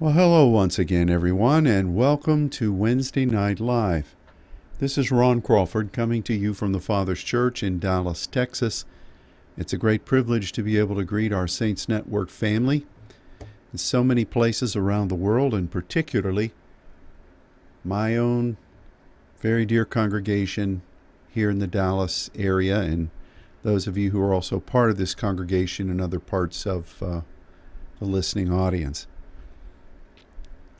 Well, hello once again, everyone, and welcome to Wednesday Night Live. This is Ron Crawford coming to you from the Father's Church in Dallas, Texas. It's a great privilege to be able to greet our Saints Network family in so many places around the world, and particularly my own very dear congregation here in the Dallas area, and those of you who are also part of this congregation in other parts of uh, the listening audience.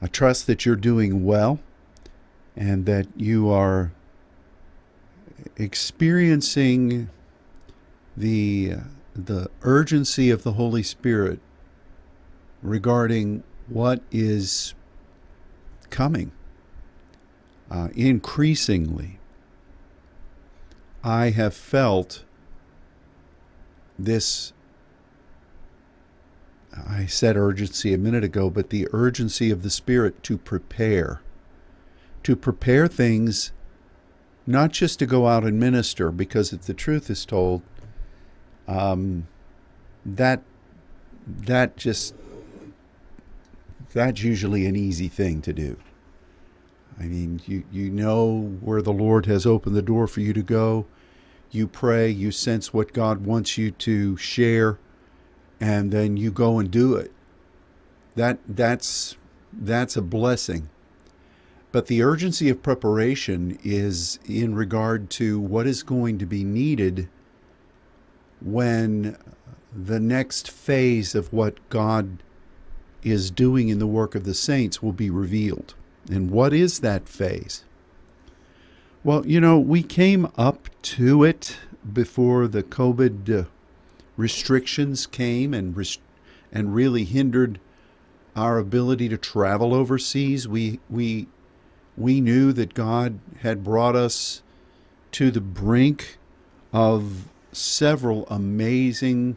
I trust that you're doing well and that you are experiencing the the urgency of the Holy Spirit regarding what is coming uh, increasingly. I have felt this I said urgency a minute ago, but the urgency of the Spirit to prepare, to prepare things, not just to go out and minister, because if the truth is told, um, that that just that's usually an easy thing to do. I mean, you you know where the Lord has opened the door for you to go. You pray, you sense what God wants you to share and then you go and do it. That that's that's a blessing. But the urgency of preparation is in regard to what is going to be needed when the next phase of what God is doing in the work of the saints will be revealed. And what is that phase? Well, you know, we came up to it before the COVID uh, restrictions came and rest- and really hindered our ability to travel overseas. We we we knew that God had brought us to the brink of several amazing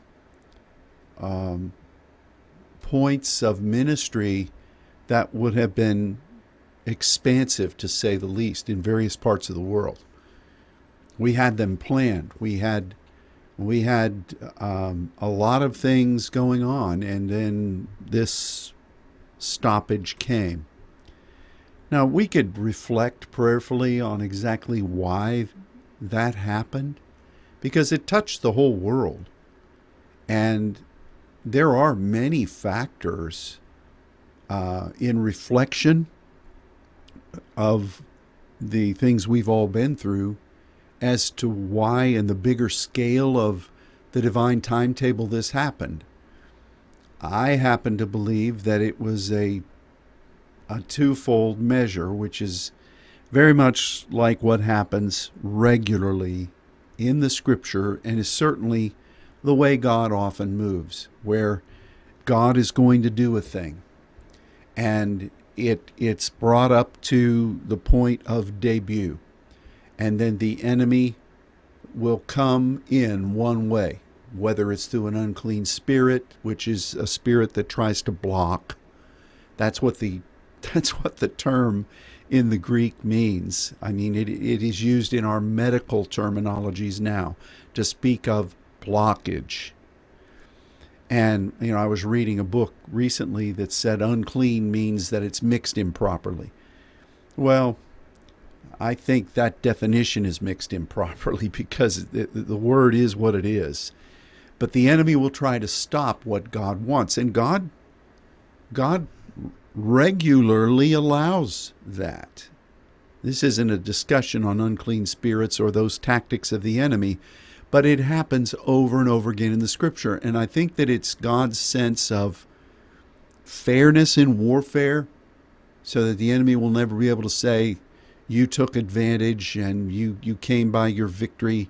um, points of ministry that would have been expansive, to say the least, in various parts of the world. We had them planned. We had we had um, a lot of things going on, and then this stoppage came. Now, we could reflect prayerfully on exactly why that happened, because it touched the whole world. And there are many factors uh, in reflection of the things we've all been through as to why, in the bigger scale of the divine timetable, this happened. I happen to believe that it was a a twofold measure, which is very much like what happens regularly in the scripture and is certainly the way God often moves, where God is going to do a thing and it it's brought up to the point of debut and then the enemy will come in one way, whether it's through an unclean spirit, which is a spirit that tries to block. That's what the that's what the term in the Greek means. I mean, it, it is used in our medical terminologies now to speak of blockage. And, you know, I was reading a book recently that said unclean means that it's mixed improperly. Well, I think that definition is mixed improperly because the, word is what it is. But the enemy will try to stop what God wants. And God, God regularly allows that. This isn't a discussion on unclean spirits or those tactics of the enemy, but it happens over and over again in the scripture. And I think that it's God's sense of fairness in warfare so that the enemy will never be able to say, you took advantage and you, you came by your victory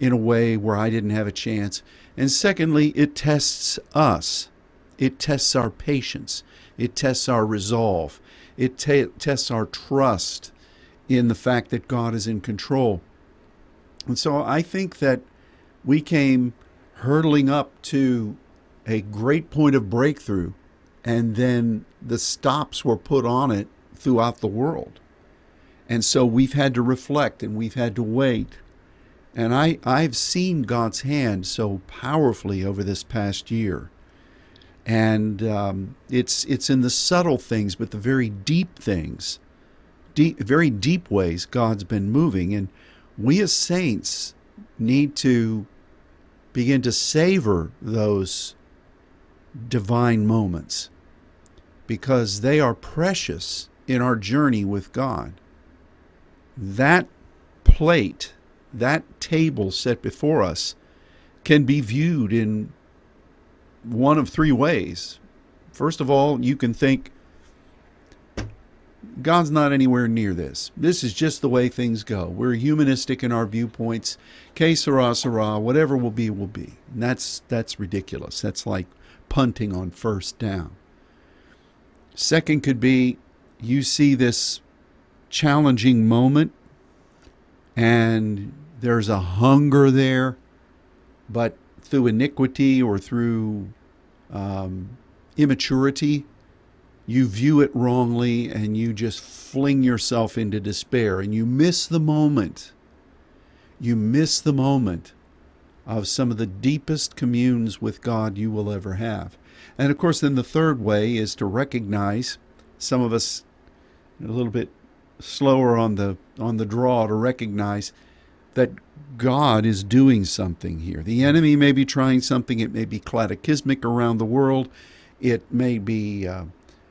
in a way where I didn't have a chance. And secondly, it tests us. It tests our patience. It tests our resolve. It tests our trust in the fact that God is in control. And so I think that we came hurtling up to a great point of breakthrough, and then the stops were put on it throughout the world. And so we've had to reflect and we've had to wait. And I, I've seen God's hand so powerfully over this past year. and um, it's it's in the subtle things, but the very deep things, deep, very deep ways God's been moving, and we as saints need to begin to savor those divine moments because they are precious in our journey with God. That plate, that table set before us, can be viewed in one of three ways. First of all, you can think, God's not anywhere near this. This is just the way things go. We're humanistic in our viewpoints. Que sera, whatever will be, will be. And that's, that's ridiculous. That's like punting on first down. Second could be you see this challenging moment and there's a hunger there, but through iniquity or through um, immaturity, you view it wrongly and you just fling yourself into despair and you miss the moment. You miss the moment of some of the deepest communes with God you will ever have. And of course, then the third way is to recognize some of us a little bit slower on the on the draw to recognize that God is doing something here. The enemy may be trying something. It may be cataclysmic around the world. It may be uh,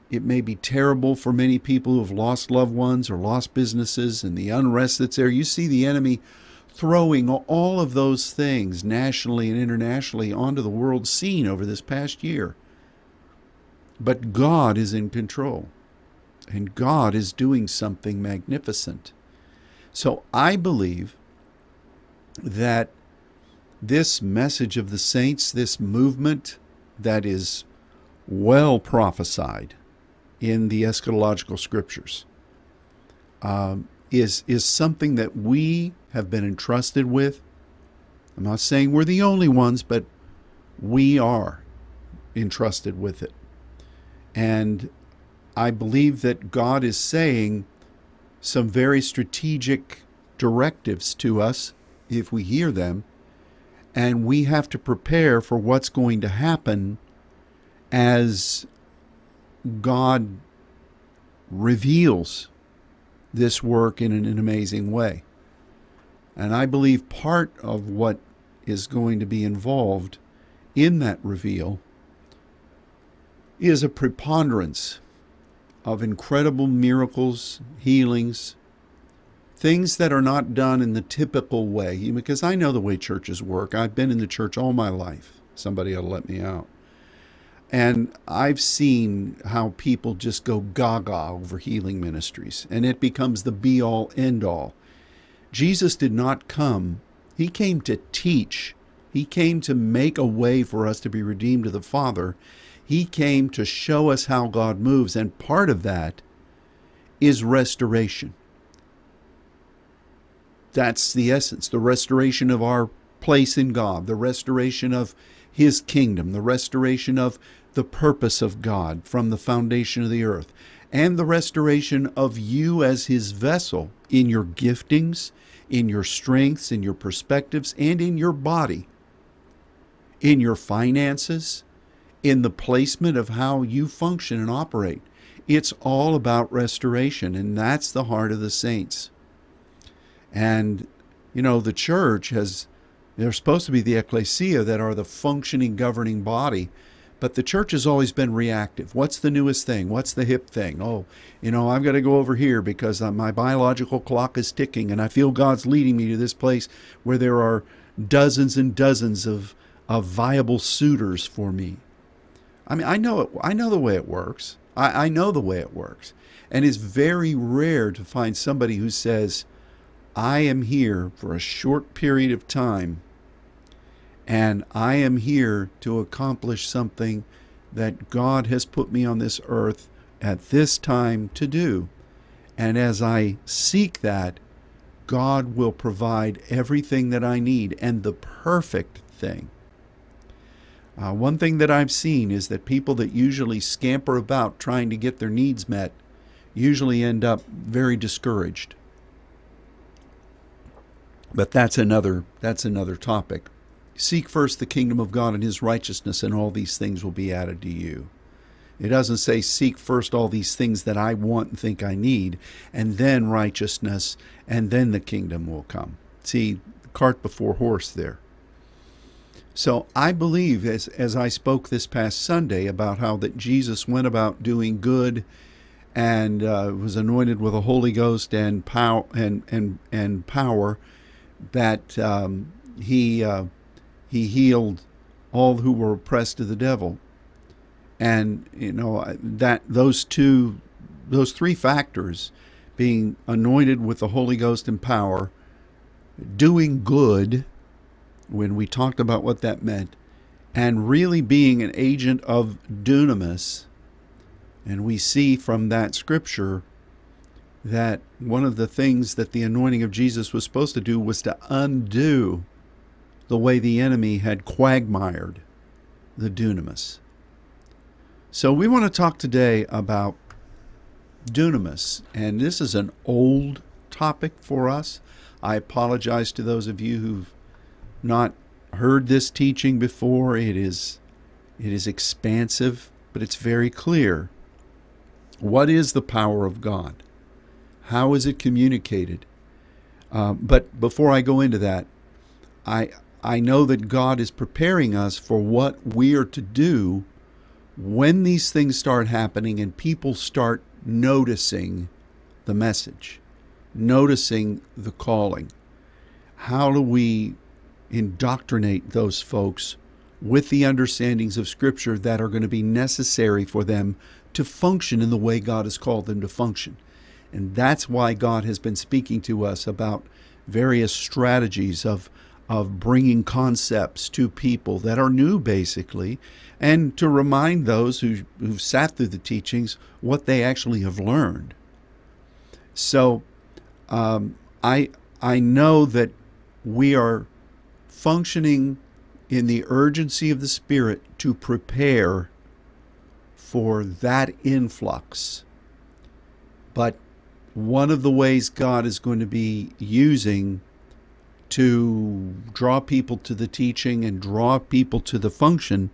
it may be terrible for many people who have lost loved ones or lost businesses and the unrest that's there. You see the enemy throwing all of those things nationally and internationally onto the world scene over this past year. But God is in control, and God is doing something magnificent. So I believe that this message of the saints, this movement that is well prophesied in the eschatological scriptures, um, is is something that we have been entrusted with. I'm not saying we're the only ones, but we are entrusted with it. And I believe that God is saying some very strategic directives to us if we hear them, and we have to prepare for what's going to happen as God reveals this work in an, an, amazing way. And I believe part of what is going to be involved in that reveal is a preponderance of incredible miracles, healings, things that are not done in the typical way. Because I know the way churches work. I've been in the church all my life. Somebody ought to let me out. And I've seen how people just go gaga over healing ministries, and it becomes the be all end all. Jesus did not come, He came to teach. He came to make a way for us to be redeemed to the Father. He came to show us how God moves, and part of that is restoration. That's the essence the restoration of our place in God, the restoration of His kingdom, the restoration of the purpose of God from the foundation of the earth, and the restoration of you as His vessel in your giftings, in your strengths, in your perspectives, and in your body, in your finances, in the placement of how you function and operate. It's all about restoration, and that's the heart of the saints. And, you know, the church has, they're supposed to be the ecclesia that are the functioning governing body. But the church has always been reactive. What's the newest thing? What's the hip thing? Oh, you know, I've got to go over here because my biological clock is ticking and I feel God's leading me to this place where there are dozens and dozens of, of viable suitors for me. I mean, I know it, I know the way it works. I, I know the way it works. And it's very rare to find somebody who says, I am here for a short period of time and I am here to accomplish something that God has put me on this earth at this time to do. And as I seek that, God will provide everything that I need and the perfect thing. Uh, one thing that I've seen is that people that usually scamper about trying to get their needs met usually end up very discouraged. But that's another that's another topic. Seek first the kingdom of God and his righteousness, and all these things will be added to you. It doesn't say, Seek first all these things that I want and think I need, and then righteousness, and then the kingdom will come. See, cart before horse there. So I believe, as, as I spoke this past Sunday about how that Jesus went about doing good and uh, was anointed with the Holy Ghost and power and and and power, that um, he uh, he healed all who were oppressed of the devil, and you know that those two, those three factors, being anointed with the Holy Ghost and power, doing good, when we talked about what that meant, and really being an agent of dunamis and we see from that scripture that one of the things that the anointing of Jesus was supposed to do was to undo the way the enemy had quagmired the dunamis. So we want to talk today about dunamis, and this is an old topic for us. I apologize to those of you who've not heard this teaching before. It is it is expansive, but it's very clear. What is the power of God? How is it communicated? Uh, but before I go into that, I I know that God is preparing us for what we are to do when these things start happening and people start noticing the message, noticing the calling. How do we indoctrinate those folks with the understandings of Scripture that are going to be necessary for them to function in the way God has called them to function. And that's why God has been speaking to us about various strategies of, of bringing concepts to people that are new, basically, and to remind those who, who've sat through the teachings what they actually have learned. So um, I, I know that we are functioning in the urgency of the Spirit to prepare for that influx. But one of the ways God is going to be using to draw people to the teaching and draw people to the function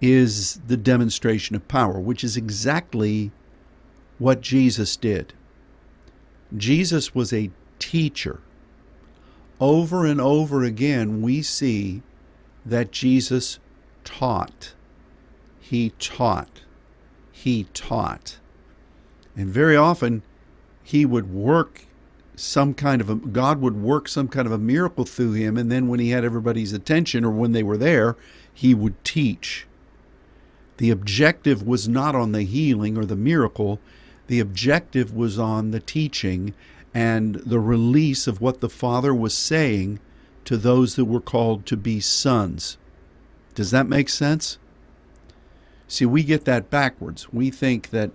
is the demonstration of power, which is exactly what Jesus did. Jesus was a teacher. Over and over again, we see that Jesus taught. He taught he taught. And very often, he would work some kind of a, God would work some kind of a miracle through him. And then when he had everybody's attention or when they were there, he would teach. The objective was not on the healing or the miracle, the objective was on the teaching and the release of what the Father was saying to those that were called to be sons. Does that make sense? See, we get that backwards. We think that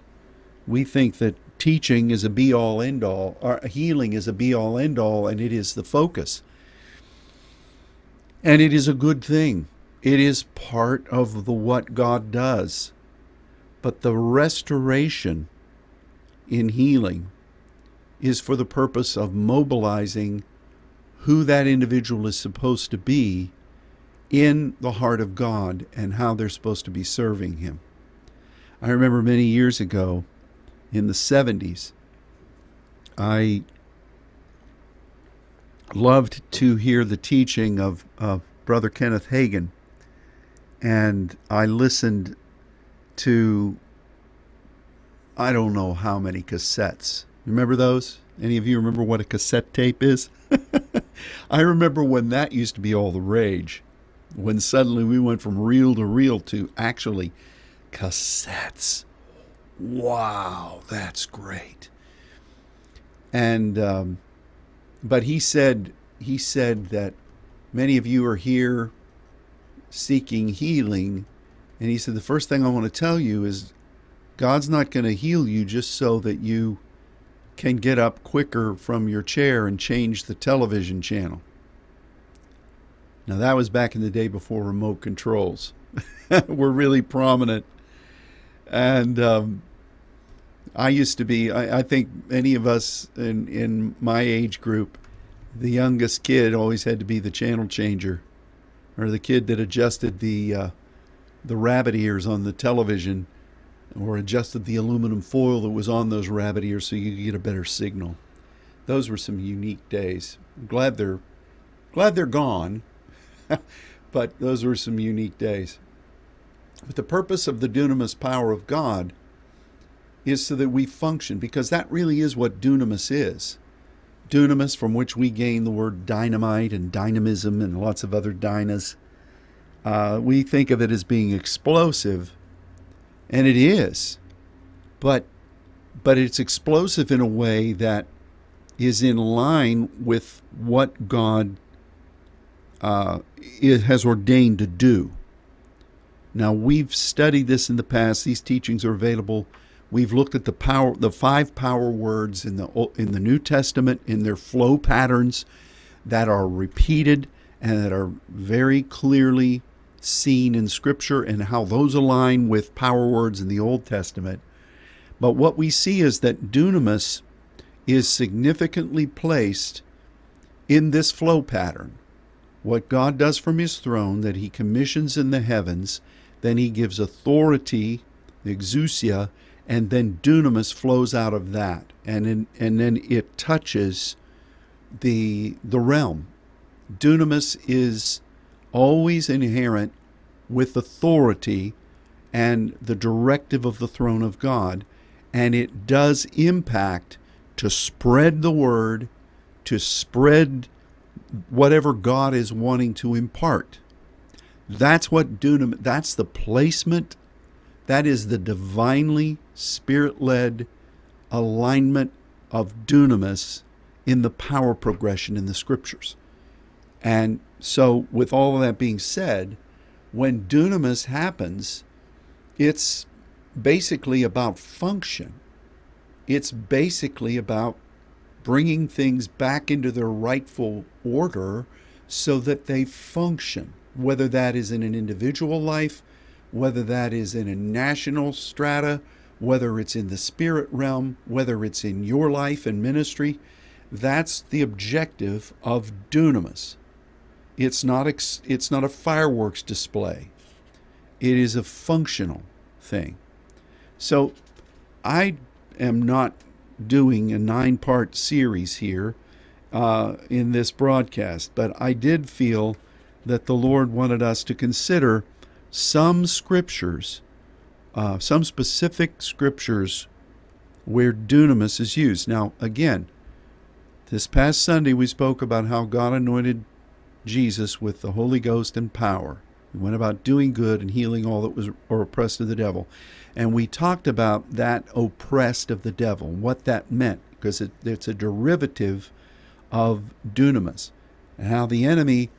we think that teaching is a be all end all, or healing is a be all end all, and it is the focus. And it is a good thing. It is part of the what God does. But the restoration in healing is for the purpose of mobilizing who that individual is supposed to be in the heart of God and how they're supposed to be serving Him. I remember many years ago in the 70s, I loved to hear the teaching of, of Brother Kenneth Hagin, and I listened to I don't know how many cassettes. Remember those? Any of you remember what a cassette tape is? I remember when that used to be all the rage when suddenly we went from reel to reel to actually cassettes. Wow, that's great. And um, but he said he said that many of you are here seeking healing, and he said the first thing I want to tell you is God's not going to heal you just so that you can get up quicker from your chair and change the television channel. Now, that was back in the day before remote controls were really prominent. And um, I used to be, I, I, think any of us in, in my age group, the youngest kid always had to be the channel changer. or the kid that adjusted the uh, the rabbit ears on the television, or adjusted the aluminum foil that was on those rabbit ears so you could get a better signal. Those were some unique days. Glad they're glad they're gone, but those were some unique days. But the purpose of the dunamis power of God is so that we function, because that really is what dunamis is. Dunamis, from which we gain the word dynamite and dynamism and lots of other dynas. Uh, we think of it as being explosive, and it is, but but it's explosive in a way that is in line with what God uh, has ordained to do. Now we've studied this in the past. These teachings are available. We've looked at the power, the five power words in the in the New Testament in their flow patterns that are repeated and that are very clearly seen in Scripture and how those align with power words in the Old Testament. But what we see is that dunamis is significantly placed in this flow pattern. What God does from His throne, that He commissions in the heavens, then he gives authority, exousia, and then dunamis flows out of that. And, in, and then it touches the, the realm. Dunamis is always inherent with authority and the directive of the throne of God. And it does impact to spread the word, to spread whatever God is wanting to impart. That's what dunamis, that's the placement, that is the divinely spirit led alignment of dunamis in the power progression in the scriptures. And so, with all of that being said, when dunamis happens, it's basically about function. It's basically about bringing things back into their rightful order so that they function whether that is in an individual life, whether that is in a national strata, whether it's in the spirit realm, whether it's in your life and ministry. That's the objective of dunamis. It's not ex- it's not a fireworks display. It is a functional thing. So I am not doing a nine-part series here uh, in this broadcast, but I did feel that the Lord wanted us to consider some scriptures, uh, some specific scriptures where dunamis is used. Now, again, this past Sunday we spoke about how God anointed Jesus with the Holy Ghost and power. He went about doing good and healing all that was or oppressed of the devil. And we talked about that oppressed of the devil, what that meant, because it, it's a derivative of dunamis, and how the enemy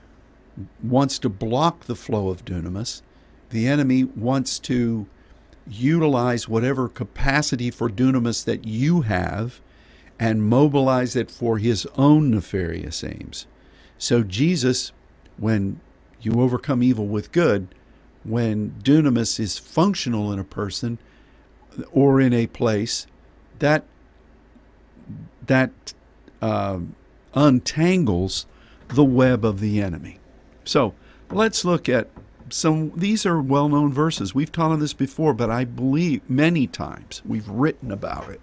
wants to block the flow of dunamis. The enemy wants to utilize whatever capacity for dunamis that you have and mobilize it for his own nefarious aims. So, Jesus, when you overcome evil with good, when dunamis is functional in a person or in a place, that that uh, untangles the web of the enemy. So let's look at some. These are well known verses. We've taught on this before, but I believe many times we've written about it.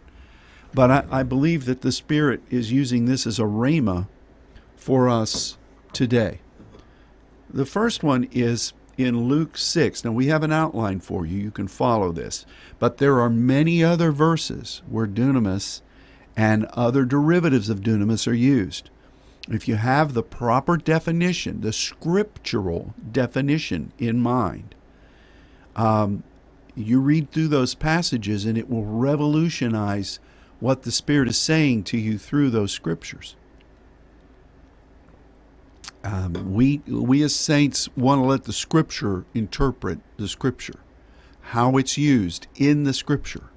But I, I believe that the Spirit is using this as a rhema for us today. The first one is in Luke 6. Now, we have an outline for you. You can follow this. But there are many other verses where dunamis and other derivatives of dunamis are used if you have the proper definition, the scriptural definition in mind, um, you read through those passages and it will revolutionize what the Spirit is saying to you through those scriptures. Um, we, we as saints want to let the Scripture interpret the Scripture, how it's used in the Scripture.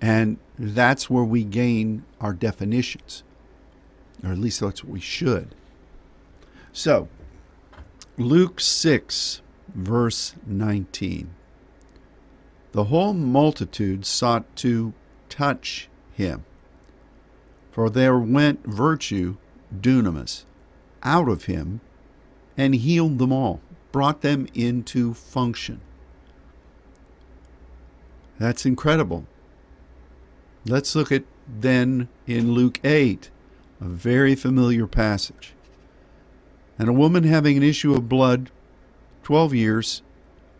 And that's where we gain our definitions or at least that's what we should. So, Luke 6, verse 19. The whole multitude sought to touch him, for there went virtue, dunamis, out of him, and healed them all. brought them into function. That's incredible. Let's look at then in Luke 8, a very familiar passage. And a woman having an issue of blood 12 years,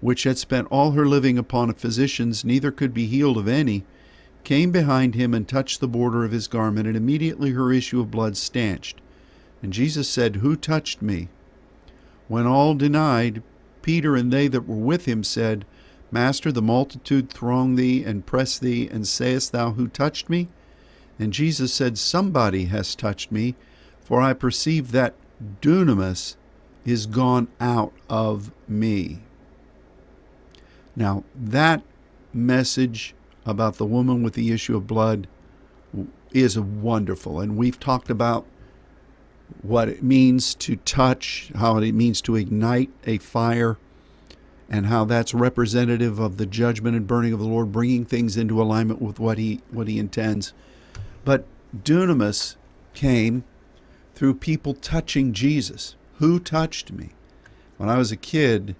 which had spent all her living upon physicians, neither could be healed of any, came behind him and touched the border of his garment, and immediately her issue of blood stanched. And Jesus said, Who touched me? When all denied, Peter and they that were with him said, Master, the multitude throng thee and press thee, and sayest thou, Who touched me? And Jesus said, Somebody has touched me, for I perceive that dunamis is gone out of me. Now, that message about the woman with the issue of blood is wonderful. And we've talked about what it means to touch, how it means to ignite a fire and how that's representative of the judgment and burning of the Lord, bringing things into alignment with what he what he intends. But dunamis came through people touching Jesus. Who touched me? When I was a kid,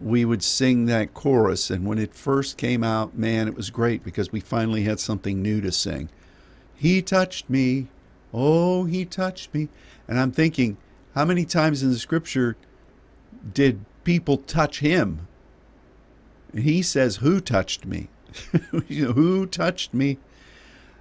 we would sing that chorus, and when it first came out, man, it was great because we finally had something new to sing. He touched me, oh, he touched me. And I'm thinking, how many times in the scripture did people touch him. He says, Who touched me? Who touched me?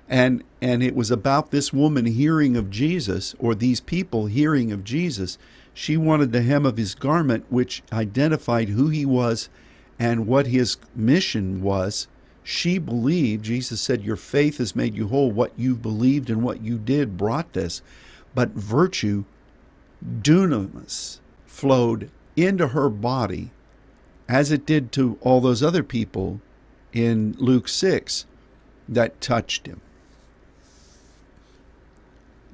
And and it was about this woman hearing of Jesus, or these people hearing of Jesus. She wanted the hem of his garment, which identified who he was and what his mission was. She believed, Jesus said, Your faith has made you whole. What you believed and what you did brought this. But virtue, dunamis, flowed into her body as it did to all those other people in Luke 6 that touched him.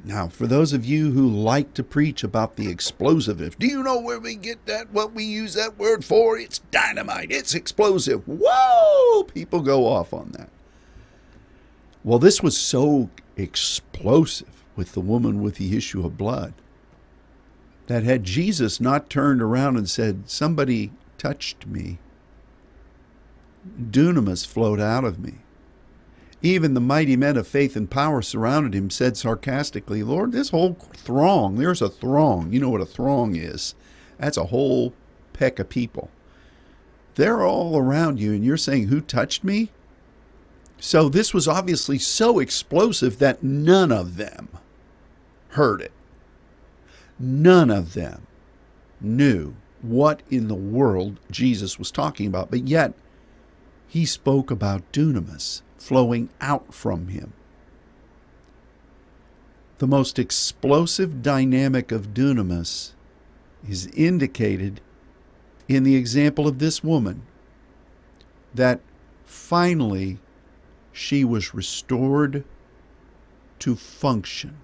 Now, for those of you who like to preach about the explosive, if do you know where we get that, what we use that word for? It's dynamite, it's explosive. Whoa! People go off on that. Well, this was so explosive with the woman with the issue of blood that had Jesus not turned around and said, Somebody touched me, dunamis flowed out of me. Even the mighty men of faith and power surrounded him, said sarcastically, Lord, this whole throng, there's a throng. You know what a throng is. That's a whole peck of people. They're all around you, and you're saying, Who touched me? So this was obviously so explosive that none of them heard it. None of them knew what in the world Jesus was talking about, but yet he spoke about dunamis flowing out from him. The most explosive dynamic of dunamis is indicated in the example of this woman that finally she was restored to function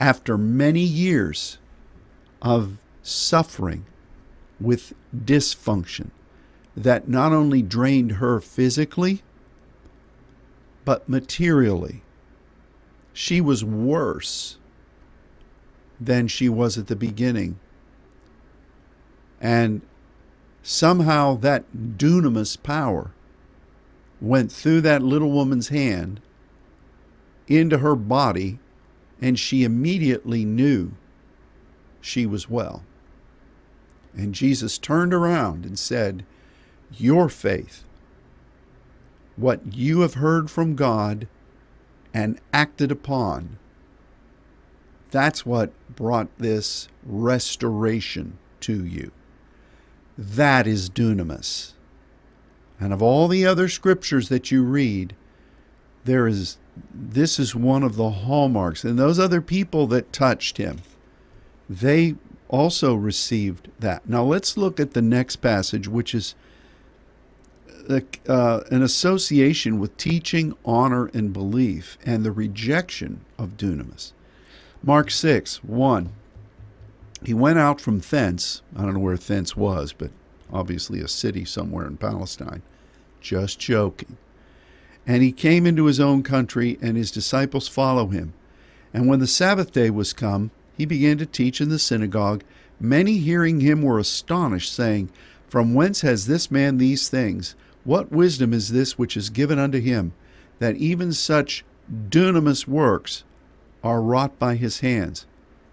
after many years of suffering with dysfunction that not only drained her physically, but materially. She was worse than she was at the beginning. And somehow that dunamis power went through that little woman's hand into her body and she immediately knew she was well. And Jesus turned around and said, Your faith, what you have heard from God and acted upon, that's what brought this restoration to you. That is dunamis. And of all the other scriptures that you read, there is this is one of the hallmarks. And those other people that touched him, they also received that. Now let's look at the next passage, which is uh, an association with teaching, honor, and belief, and the rejection of dunamis. Mark 6 1. He went out from thence. I don't know where thence was, but obviously a city somewhere in Palestine. Just joking. And he came into his own country, and his disciples follow him. And when the Sabbath day was come, he began to teach in the synagogue, Many hearing him were astonished, saying, From whence has this man these things? What wisdom is this which is given unto him, that even such dunamis works are wrought by his hands?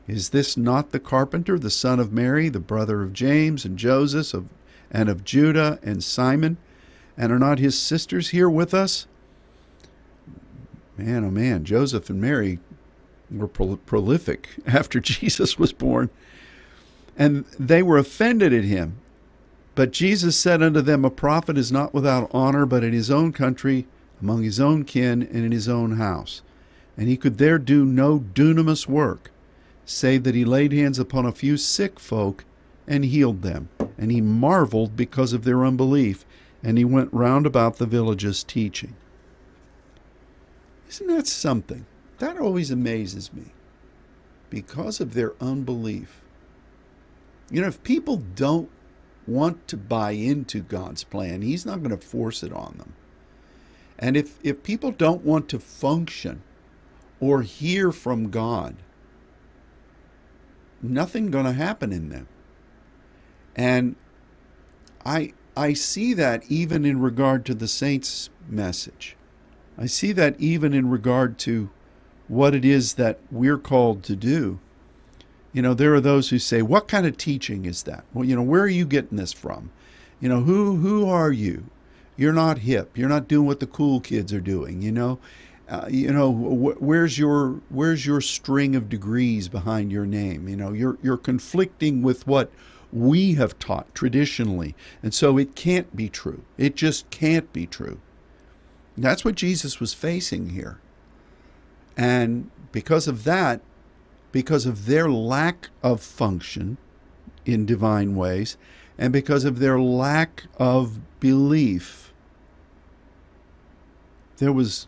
Is this not the carpenter, the son of Mary, the brother of James and Joseph, of, and of Judah and Simon? And are not his sisters here with us? Man, oh man, Joseph and Mary were pro- prolific after Jesus was born. And they were offended at him. But Jesus said unto them, A prophet is not without honor, but in his own country, among his own kin, and in his own house. And he could there do no dunamis work, save that he laid hands upon a few sick folk and healed them. And he marveled because of their unbelief, and he went round about the villages teaching. Isn't that something? That always amazes me. Because of their unbelief. You know, if people don't want to buy into God's plan, He's not going to force it on them. And if, if people don't want to function or hear from God, nothing going to happen in them. And I I see that even in regard to the saints' message. I see that even in regard to what it is that we're called to do. You know, there are those who say, "What kind of teaching is that?" Well, you know, where are you getting this from? You know, who who are you? You're not hip. You're not doing what the cool kids are doing. You know, uh, you know wh- where's your where's your string of degrees behind your name? You know, you're you're conflicting with what we have taught traditionally, and so it can't be true. It just can't be true. That's what Jesus was facing here, and because of that, because of their lack of function in divine ways, and because of their lack of belief, there was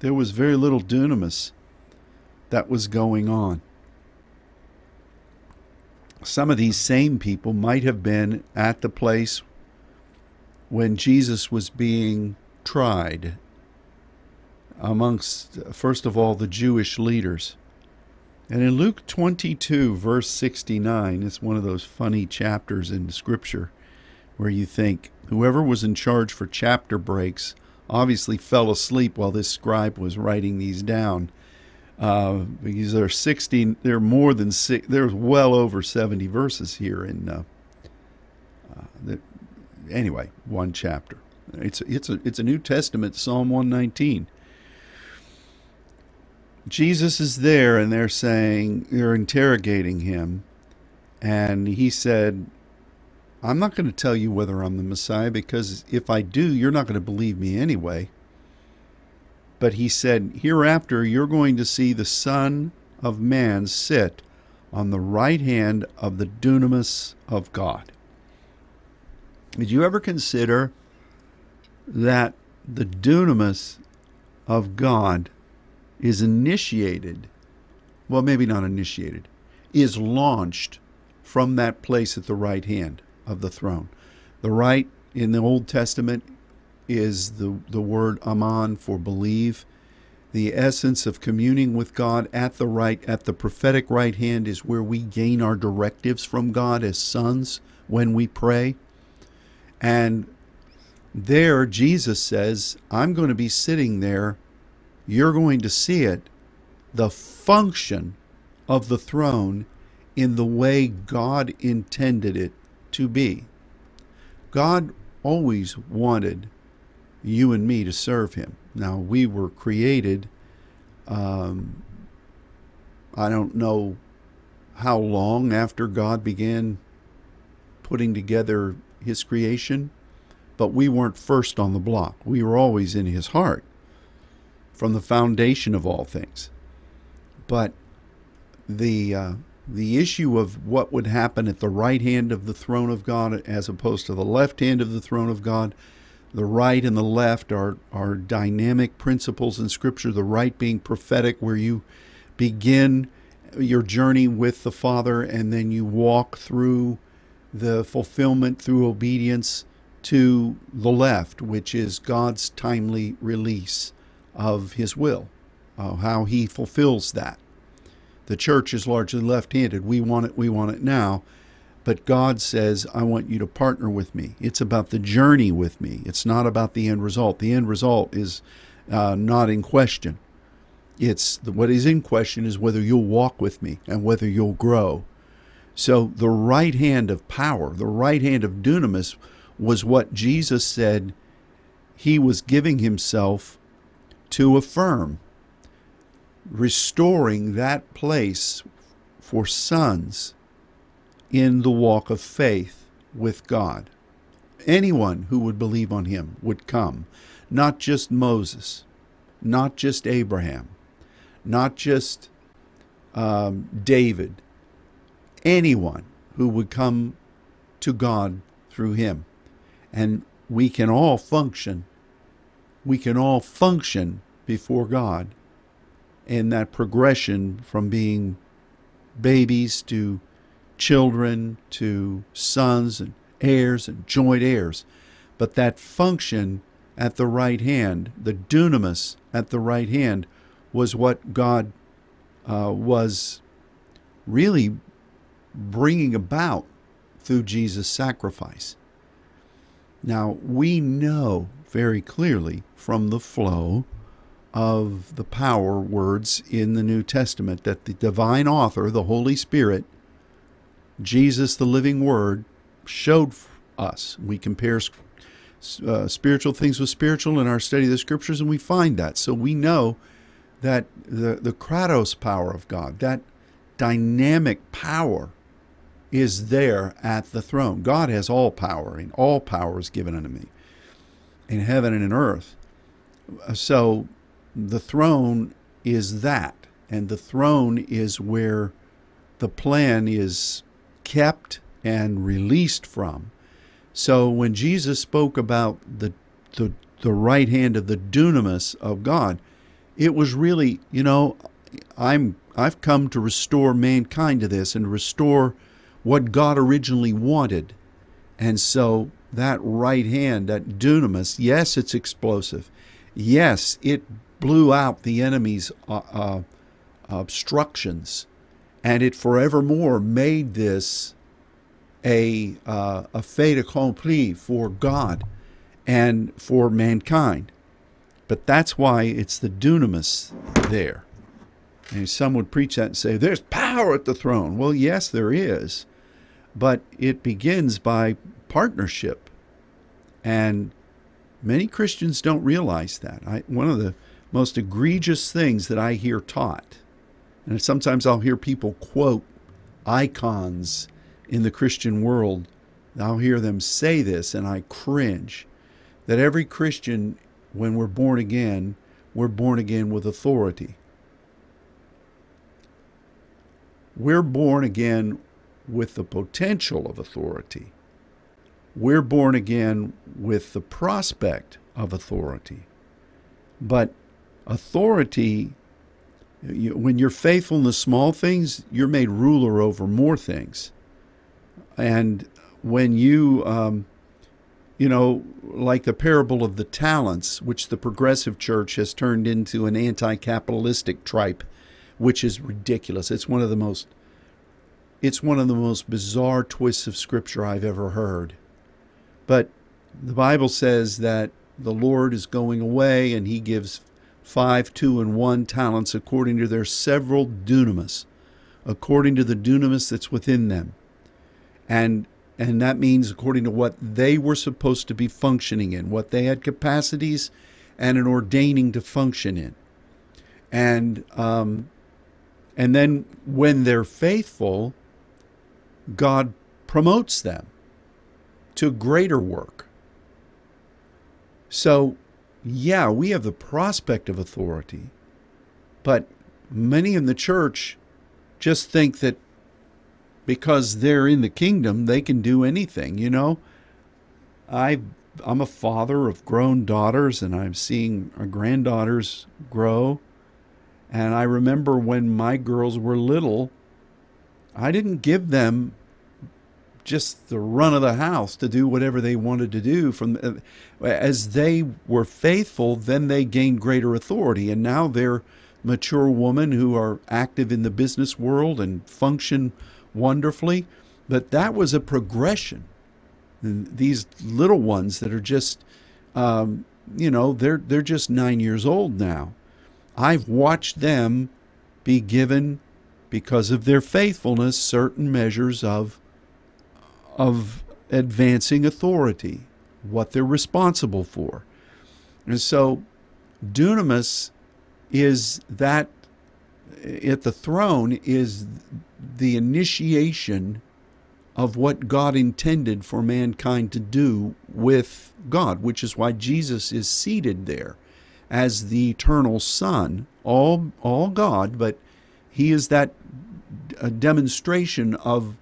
there was very little dunamis that was going on. Some of these same people might have been at the place when Jesus was being tried amongst, first of all, the Jewish leaders. And in Luke 22, verse 69, it's one of those funny chapters in Scripture where you think whoever was in charge for chapter breaks obviously fell asleep while this scribe was writing these down. Uh, because there are 60, there are more than six, there's well over 70 verses here in, uh, uh, the, anyway, one chapter. It's, it's, a, it's a New Testament, Psalm 119. Jesus is there and they're saying, they're interrogating him. And he said, I'm not going to tell you whether I'm the Messiah because if I do, you're not going to believe me anyway. But he said, Hereafter you're going to see the Son of Man sit on the right hand of the dunamis of God. Did you ever consider that the dunamis of God is initiated? Well, maybe not initiated, is launched from that place at the right hand of the throne. The right in the Old Testament is the, the word aman for believe. The essence of communing with God at the right, at the prophetic right hand, is where we gain our directives from God as sons when we pray. And there, Jesus says, I'm going to be sitting there. You're going to see it. The function of the throne in the way God intended it to be. God always wanted you and me to serve Him. Now, we were created, um, I don't know how long after God began putting together His creation, but we weren't first on the block. We were always in His heart from the foundation of all things. But the uh, the issue of what would happen at the right hand of the throne of God as opposed to the left hand of the throne of God. The right and the left are, are dynamic principles in Scripture, the right being prophetic, where you begin your journey with the Father and then you walk through the fulfillment through obedience to the left, which is God's timely release of His will, uh, how He fulfills that the church is largely left-handed. We want it. We want it now. But God says, I want you to partner with me. It's about the journey with me. It's not about the end result. The end result is uh, not in question. It's what is in question is whether you'll walk with me and whether you'll grow. So the right hand of power, the right hand of dunamis, was what Jesus said he was giving himself to affirm, restoring that place for sons in the walk of faith with God. Anyone who would believe on him would come, not just Moses, not just Abraham, not just um, David, anyone who would come to God through him. And we can all function, we can all function before God in that progression from being babies to children to sons and heirs and joint heirs. But that function at the right hand, the dunamis at the right hand, was what God uh, was really bringing about through Jesus' sacrifice. Now, we know very clearly from the flow of the power words in the New Testament that the divine author, the Holy Spirit, Jesus, the living Word, showed us. We compare uh, spiritual things with spiritual in our study of the Scriptures, and we find that. So we know that the, the kratos power of God, that dynamic power, is there at the throne. God has all power, and all power is given unto me in heaven and in earth. So the throne is that, and the throne is where the plan is kept and released from. So when Jesus spoke about the, the, the right hand of the dunamis of God, it was really, you know, I'm I've come to restore mankind to this and restore what God originally wanted. And so that right hand, that dunamis, yes, it's explosive. Yes, it blew out the enemy's uh, uh, obstructions, and it forevermore made this a uh, a fait accompli for God and for mankind. But that's why it's the dunamis there. And some would preach that and say, "There's power at the throne." Well, yes, there is, but it begins by partnership, and many Christians don't realize that. I, one of the most egregious things that I hear taught. And sometimes I'll hear people quote icons in the Christian world. I'll hear them say this, and I cringe that every Christian, when we're born again, we're born again with authority. We're born again with the potential of authority. We're born again with the prospect of authority. But authority, you, when you're faithful in the small things, you're made ruler over more things. And when you, um, you know, like the parable of the talents, which the progressive church has turned into an anti capitalistic tripe, which is ridiculous. It's one of the most it's one of the most bizarre twists of scripture I've ever heard. But the Bible says that the Lord is going away and he gives five, two, and one talents according to their several dunamis, according to the dunamis that's within them. And and that means according to what they were supposed to be functioning in, what they had capacities and an ordaining to function in. And um, and then when they're faithful, God promotes them to greater work. So yeah, we have the prospect of authority, but many in the church just think that because they're in the kingdom, they can do anything. You know, I I'm a father of grown daughters, and I'm seeing our granddaughters grow. And I remember when my girls were little, I didn't give them just the run of the house to do whatever they wanted to do from uh, as they were faithful then they gained greater authority and now they're mature women who are active in the business world and function wonderfully but that was a progression. These little ones that are just, um, you know, they're they're just nine years old now. I've watched them be given, because of their faithfulness, certain measures of of advancing authority, what they're responsible for. And so dunamis is that at the throne is the initiation of what God intended for mankind to do with God, which is why Jesus is seated there as the eternal Son, all all God, but he is that demonstration of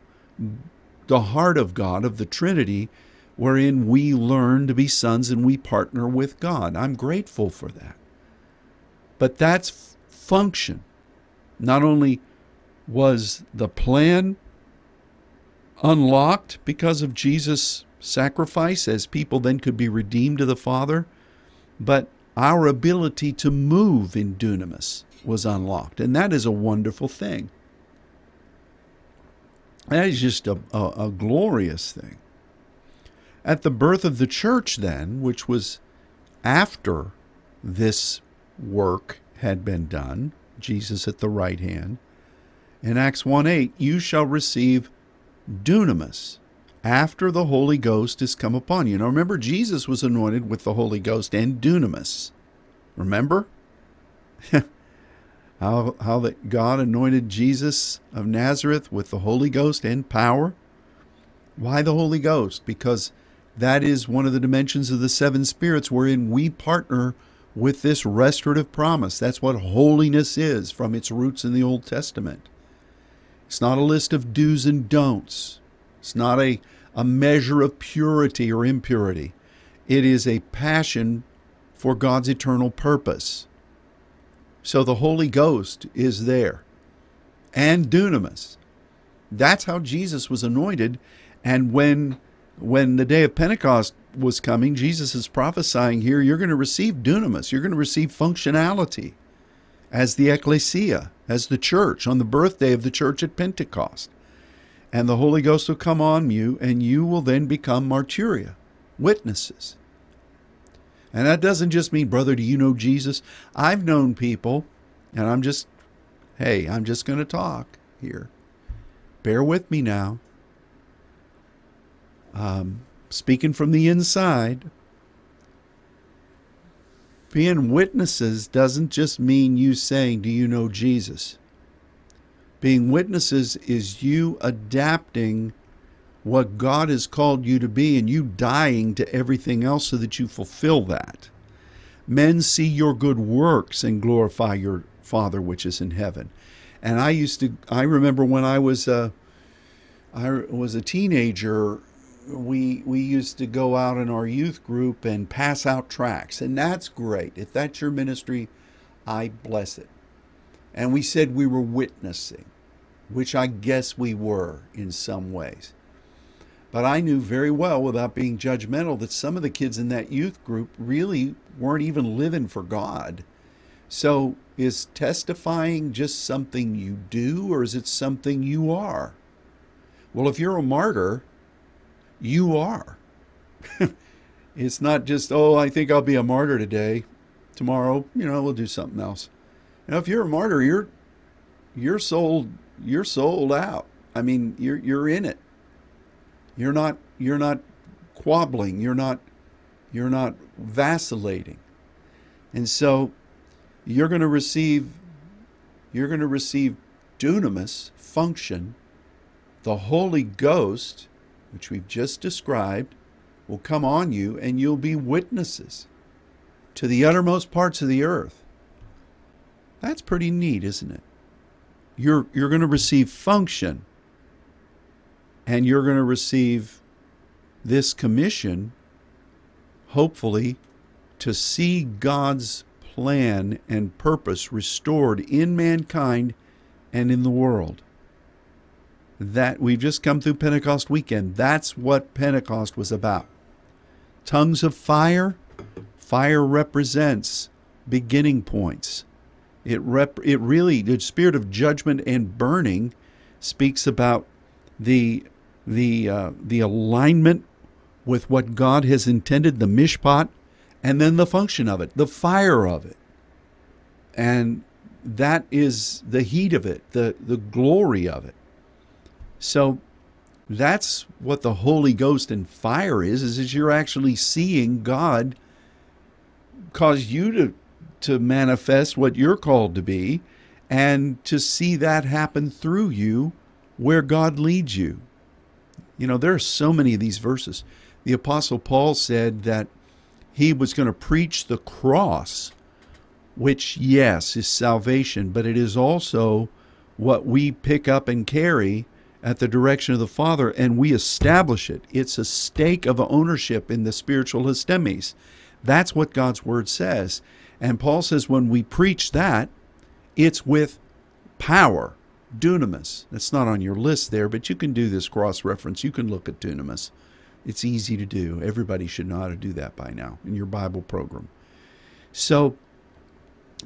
the heart of God, of the Trinity, wherein we learn to be sons and we partner with God. I'm grateful for that. But that's function. Not only was the plan unlocked because of Jesus' sacrifice, as people then could be redeemed to the Father, but our ability to move in dunamis was unlocked. And that is a wonderful thing. That is just a, a, a glorious thing. At the birth of the church, then, which was after this work had been done, Jesus at the right hand, in Acts 1 8, you shall receive dunamis after the Holy Ghost is come upon you. Now remember, Jesus was anointed with the Holy Ghost and dunamis. Remember? how, how that God anointed Jesus of Nazareth with the Holy Ghost and power. Why the Holy Ghost? Because that is one of the dimensions of the seven spirits wherein we partner with this restorative promise. That's what holiness is from its roots in the Old Testament. It's not a list of do's and don'ts. It's not a, a measure of purity or impurity. It is a passion for God's eternal purpose. So the Holy Ghost is there and dunamis. That's how Jesus was anointed. And when when the day of Pentecost was coming, Jesus is prophesying here, you're going to receive dunamis, you're going to receive functionality as the ecclesia, as the church, on the birthday of the church at Pentecost. And the Holy Ghost will come on you, and you will then become martyria, witnesses. And that doesn't just mean, brother, do you know Jesus? I've known people, and I'm just, hey, I'm just going to talk here. Bear with me now. Um, speaking from the inside, being witnesses doesn't just mean you saying, Do you know Jesus? Being witnesses is you adapting what God has called you to be and you dying to everything else so that you fulfill that. Men see your good works and glorify your Father which is in heaven. And I used to, I remember when I was a, I was a teenager, we we used to go out in our youth group and pass out tracts, and that's great. If that's your ministry, I bless it. And we said we were witnessing, which I guess we were in some ways. But I knew very well, without being judgmental, that some of the kids in that youth group really weren't even living for God. So, is testifying just something you do, or is it something you are? Well, if you're a martyr, you are. it's not just, oh, I think I'll be a martyr today. Tomorrow, you know, we'll do something else. Now, if you're a martyr, you're you're sold you're sold out. I mean, you're you're in it. You're not you're not quabbling. You're not you're not vacillating. And so you're going to receive you're going to receive dunamis function the holy ghost which we've just described will come on you and you'll be witnesses to the uttermost parts of the earth that's pretty neat isn't it you're you're going to receive function and you're going to receive this commission, hopefully, to see God's plan and purpose restored in mankind and in the world. That we've just come through Pentecost weekend. That's what Pentecost was about. Tongues of fire, fire represents beginning points. It rep, it really the spirit of judgment and burning speaks about the the uh, the alignment with what God has intended, the mishpat, and then the function of it, the fire of it. And that is the heat of it, the, the glory of it. So that's what the Holy Ghost and fire is, is that you're actually seeing God cause you to to manifest what you're called to be and to see that happen through you where God leads you. You know, there are so many of these verses. The Apostle Paul said that he was going to preach the cross, which, yes, is salvation, but it is also what we pick up and carry at the direction of the Father and we establish it. It's a stake of ownership in the spiritual histemes. That's what God's Word says. And Paul says when we preach that, it's with power, dunamis. That's not on your list there, but you can do this cross reference. You can look at dunamis. It's easy to do. Everybody should know how to do that by now in your Bible program. So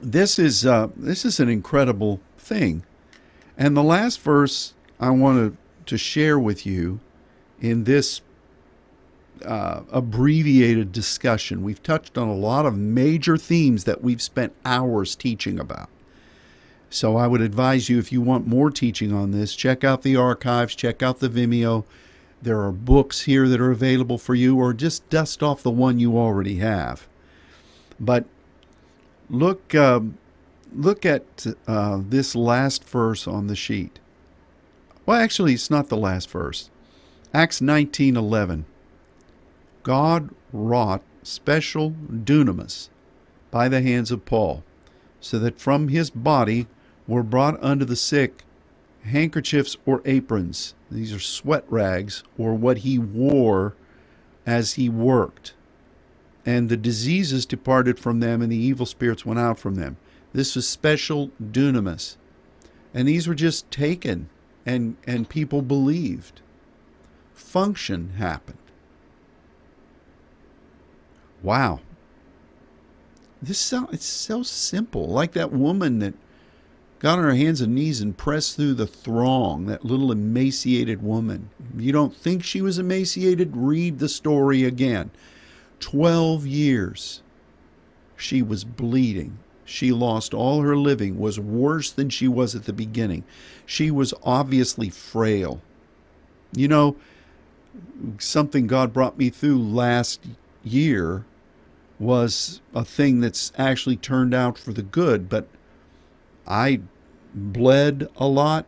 this is uh, this is an incredible thing. And the last verse I want to share with you in this uh, abbreviated discussion. We've touched on a lot of major themes that we've spent hours teaching about. So I would advise you, if you want more teaching on this, check out the archives, check out the Vimeo. There are books here that are available for you, or just dust off the one you already have. But look, uh, look at uh, this last verse on the sheet. Well, actually, it's not the last verse. Acts 19:11. God wrought special dunamis by the hands of Paul, so that from his body were brought unto the sick handkerchiefs or aprons. These are sweat rags, or what he wore as he worked. And the diseases departed from them, and the evil spirits went out from them. This was special dunamis. And these were just taken, and, and people believed. Function happened. Wow. This so, it's so simple. Like that woman that got on her hands and knees and pressed through the throng, that little emaciated woman. You don't think she was emaciated? Read the story again. 12 years she was bleeding. She lost all her living, was worse than she was at the beginning. She was obviously frail. You know, something God brought me through last year was a thing that's actually turned out for the good, but I bled a lot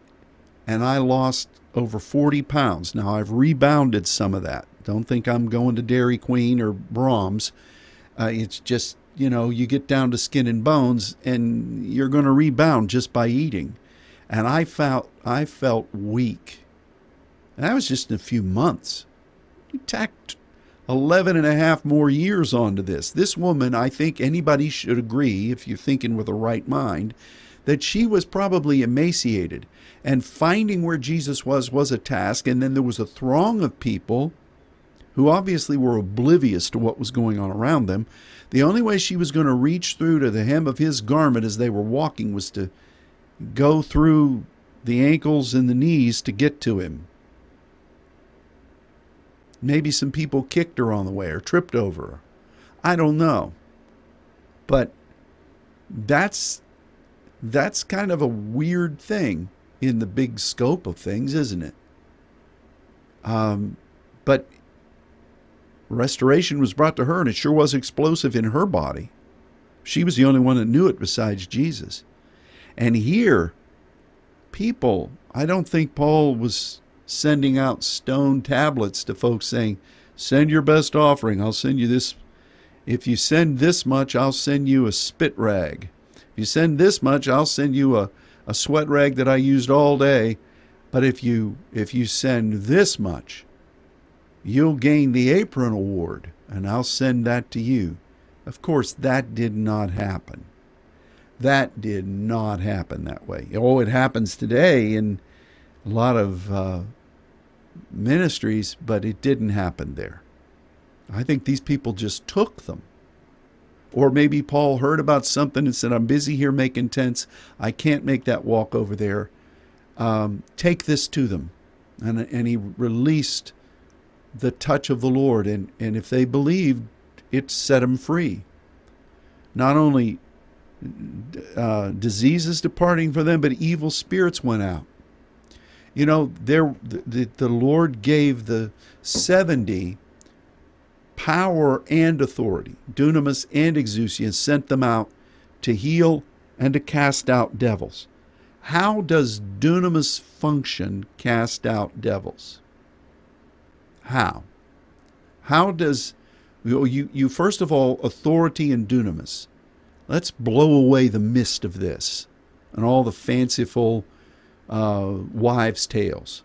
and I lost over 40 pounds. Now I've rebounded some of that. Don't think I'm going to Dairy Queen or Braum's. Uh, it's just, you know, you get down to skin and bones and you're going to rebound just by eating. And I felt I felt weak. And that was just in a few months. You tacked 11 and a half more years onto this. This woman, I think anybody should agree, if you're thinking with a right mind, that she was probably emaciated. And finding where Jesus was was a task. And then there was a throng of people who obviously were oblivious to what was going on around them. The only way she was going to reach through to the hem of his garment as they were walking was to go through the ankles and the knees to get to him. Maybe some people kicked her on the way or tripped over her. I don't know. But that's that's kind of a weird thing in the big scope of things, isn't it? Um, but restoration was brought to her, and it sure was explosive in her body. She was the only one that knew it besides Jesus. And here, people, I don't think Paul was sending out stone tablets to folks saying, Send your best offering. I'll send you this. If you send this much, I'll send you a spit rag. If you send this much, I'll send you a, a sweat rag that I used all day. But if you if you send this much, you'll gain the apron award, and I'll send that to you. Of course, that did not happen. That did not happen that way. Oh, it happens today in a lot of uh, ministries, but it didn't happen there. I think these people just took them. Or maybe Paul heard about something and said, I'm busy here making tents. I can't make that walk over there. Um, take this to them. And, and he released the touch of the Lord. And, and if they believed, it set them free. Not only uh, diseases departing from them, but evil spirits went out. You know, there the, the Lord gave the 70 power and authority, dunamis and exousia, sent them out to heal and to cast out devils. How does dunamis function cast out devils? How? How does you, you first of all authority and dunamis? Let's blow away the mist of this and all the fanciful uh, wives' tales.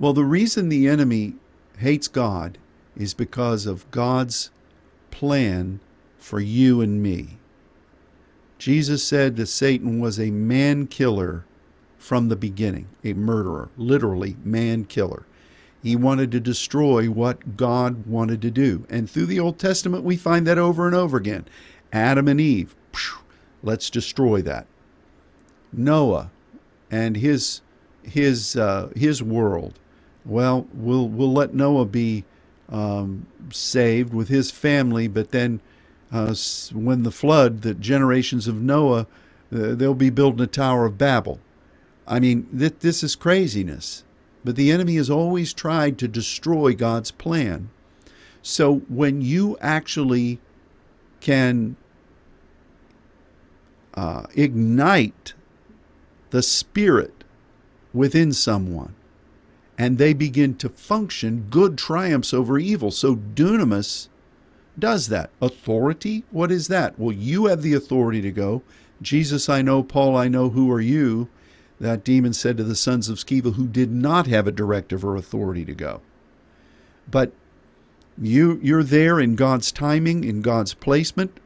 Well, the reason the enemy hates God is because of God's plan for you and me. Jesus said that Satan was a man killer from the beginning, a murderer, literally, man killer. He wanted to destroy what God wanted to do. And through the Old Testament, we find that over and over again. Adam and Eve, let's destroy that. Noah and his his uh, his world. Well, we'll we'll let Noah be um, saved with his family, but then uh, when the flood, the generations of Noah, uh, they'll be building a Tower of Babel. I mean, th- this is craziness. But the enemy has always tried to destroy God's plan. So when you actually can uh, ignite the spirit within someone and they begin to function, good triumphs over evil. So dunamis does that. Authority, what is that? Well, you have the authority to go. Jesus, I know. Paul, I know. Who are you? That demon said to the sons of Sceva, who did not have a directive or authority to go. But you, you're there in God's timing, in God's placement,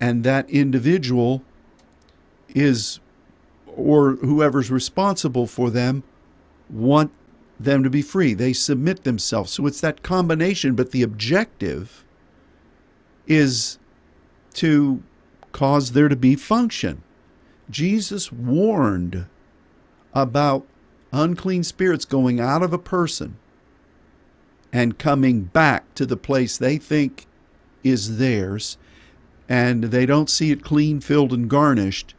and that individual is, or whoever's responsible for them, want them to be free. They submit themselves. So it's that combination, but the objective is to cause there to be function. Jesus warned about unclean spirits going out of a person and coming back to the place they think is theirs, and they don't see it clean, filled, and garnished,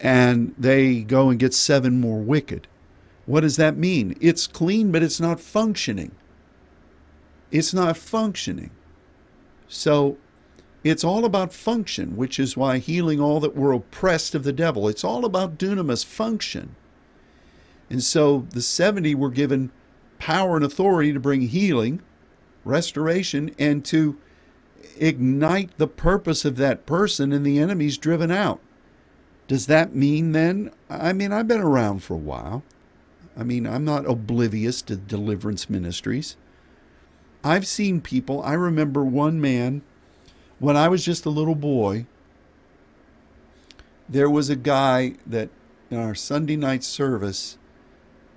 and they go and get seven more wicked. What does that mean? It's clean, but it's not functioning. It's not functioning. So it's all about function, which is why healing all that were oppressed of the devil. It's all about dunamis function. And so the 70 were given power and authority to bring healing, restoration, and to ignite the purpose of that person, and the enemy's driven out. Does that mean then? I mean, I've been around for a while. I mean, I'm not oblivious to deliverance ministries. I've seen people. I remember one man when I was just a little boy. There was a guy that in our Sunday night service,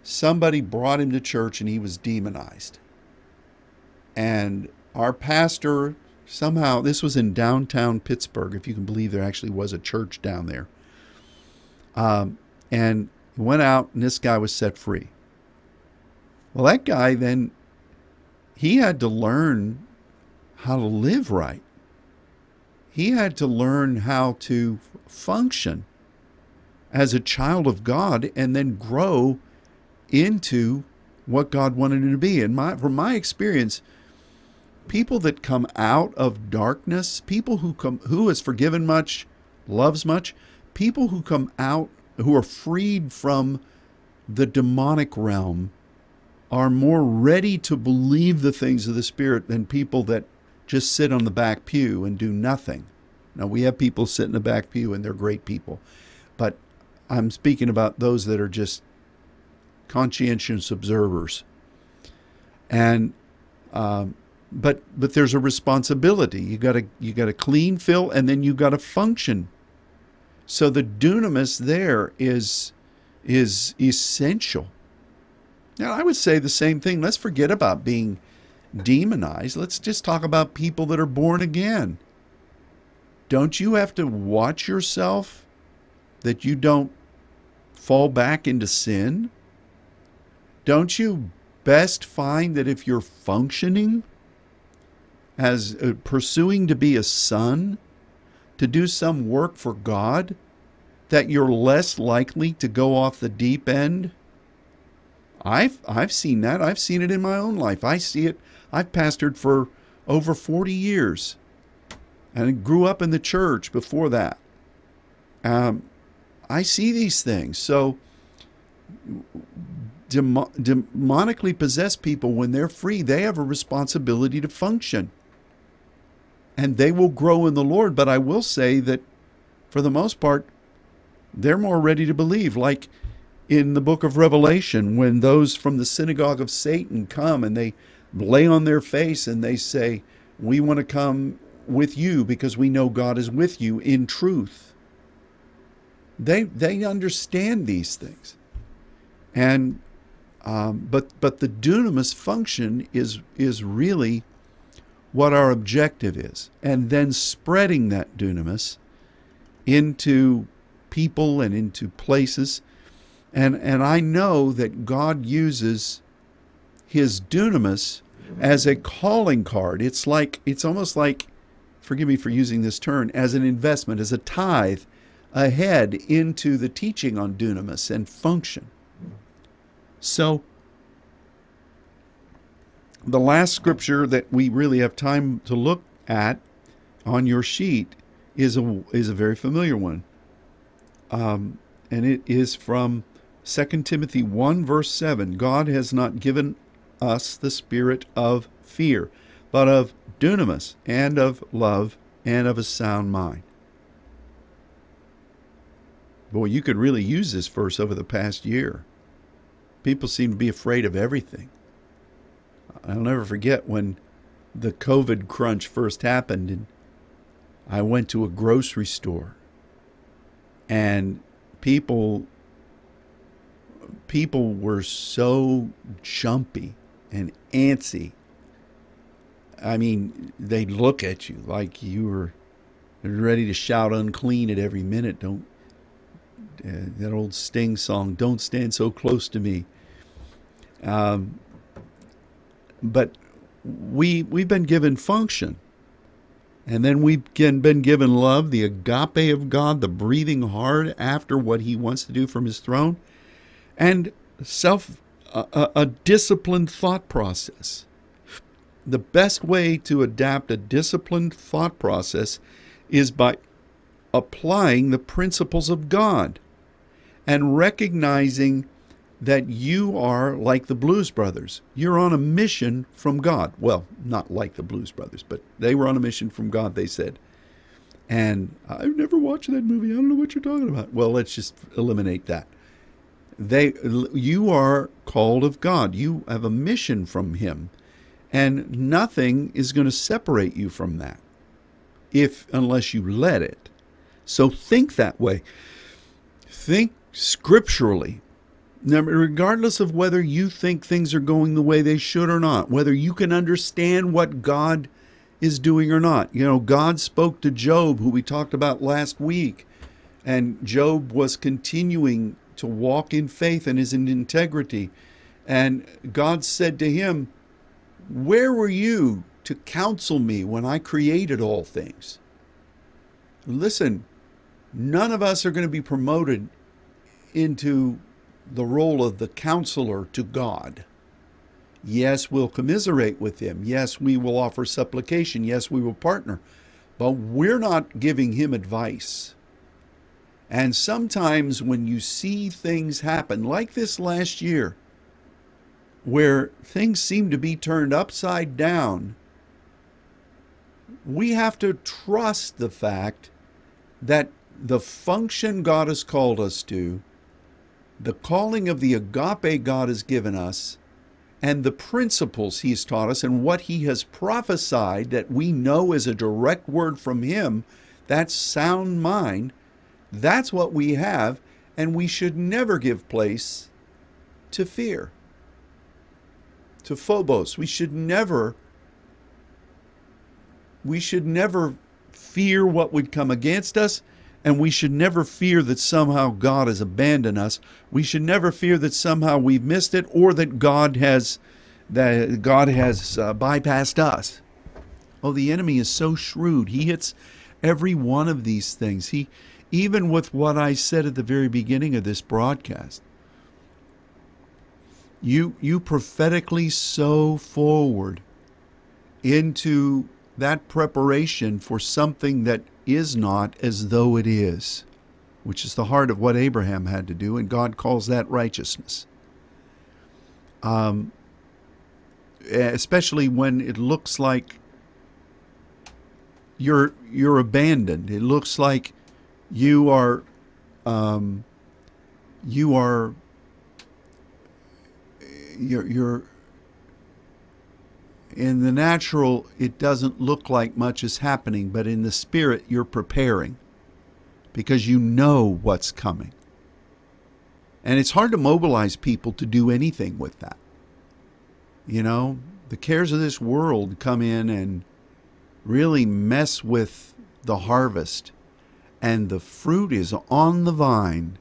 somebody brought him to church and he was demonized. And our pastor, somehow, this was in downtown Pittsburgh, if you can believe there actually was a church down there. Um, and went out, and this guy was set free. Well, that guy then, he had to learn how to live right. He had to learn how to function as a child of God and then grow into what God wanted him to be. And my, from my experience, people that come out of darkness, people who come who has forgiven much, loves much, people who come out who are freed from the demonic realm are more ready to believe the things of the Spirit than people that just sit on the back pew and do nothing. Now, we have people sit in the back pew and they're great people, but I'm speaking about those that are just conscientious observers. And, um, but but there's a responsibility. You got to you got to clean, fill, and then you got to function so the dunamis there is is essential. Now I would say the same thing. Let's forget about being demonized. Let's just talk about people that are born again. Don't you have to watch yourself that you don't fall back into sin? don't you best find that if you're functioning as uh, pursuing to be a son, to do some work for God, that you're less likely to go off the deep end? I've I've seen that. I've seen it in my own life. I see it. I've pastored for over 40 years and grew up in the church before that. Um, I see these things. So demonically possessed people, when they're free, they have a responsibility to function. And they will grow in the Lord. But I will say that for the most part, they're more ready to believe. Like in the book of Revelation, when those from the synagogue of Satan come and they lay on their face and they say, We want to come with you because we know God is with you in truth. They, they understand these things. And um, but but the dunamis function is is really what our objective is, and then spreading that dunamis into people and into places, and and I know that God uses His dunamis as a calling card. It's like it's almost like, forgive me for using this term, as an investment, as a tithe ahead into the teaching on dunamis and function. So, the last scripture that we really have time to look at on your sheet is a is a very familiar one, um, and it is from 2 Timothy 1 verse 7. God has not given us the spirit of fear, but of dunamis and of love and of a sound mind. Boy, you could really use this verse over the past year. People seem to be afraid of everything. I'll never forget when the COVID crunch first happened, and I went to a grocery store, and people people were so jumpy and antsy. I mean, they'd look at you like you were ready to shout unclean at every minute. Don't uh, that old Sting song, "Don't stand so close to me." Um, but we we've been given function, and then we've been given love, the agape of God, the breathing hard after what He wants to do from His throne, and self a, a disciplined thought process. The best way to adapt a disciplined thought process is by applying the principles of God and recognizing that you are like the Blues Brothers. You're on a mission from God. Well, not like the Blues Brothers, but they were on a mission from God, they said. And I've never watched that movie. I don't know what you're talking about. Well, let's just eliminate that. They you are called of God. You have a mission from him. And nothing is going to separate you from that. If unless you let it. So think that way. Think scripturally. Now, regardless of whether you think things are going the way they should or not, whether you can understand what God is doing or not. You know, God spoke to Job, who we talked about last week, and Job was continuing to walk in faith and is in integrity. And God said to him, Where were you to counsel me when I created all things? Listen, none of us are going to be promoted into the role of the counselor to God. Yes, we'll commiserate with him. Yes, we will offer supplication. Yes, we will partner. But we're not giving him advice. And sometimes when you see things happen, like this last year, where things seem to be turned upside down, we have to trust the fact that the function God has called us to the calling of the agape God has given us and the principles he's taught us and what he has prophesied that we know is a direct word from him, that sound mind, that's what we have, and we should never give place to fear, to phobos. We should never we should never fear what would come against us And we should never fear that somehow God has abandoned us. We should never fear that somehow we've missed it or that God has that God has uh, bypassed us. Oh, the enemy is so shrewd. He hits every one of these things. He even with what I said at the very beginning of this broadcast. You you prophetically sow forward into that preparation for something that is not as though it is, which is the heart of what Abraham had to do, and God calls that righteousness. Um, especially when it looks like you're you're abandoned. It looks like you are um, you are you're, you're in the natural, it doesn't look like much is happening, but in the spirit, you're preparing because you know what's coming. And it's hard to mobilize people to do anything with that. You know, the cares of this world come in and really mess with the harvest, and the fruit is on the vine.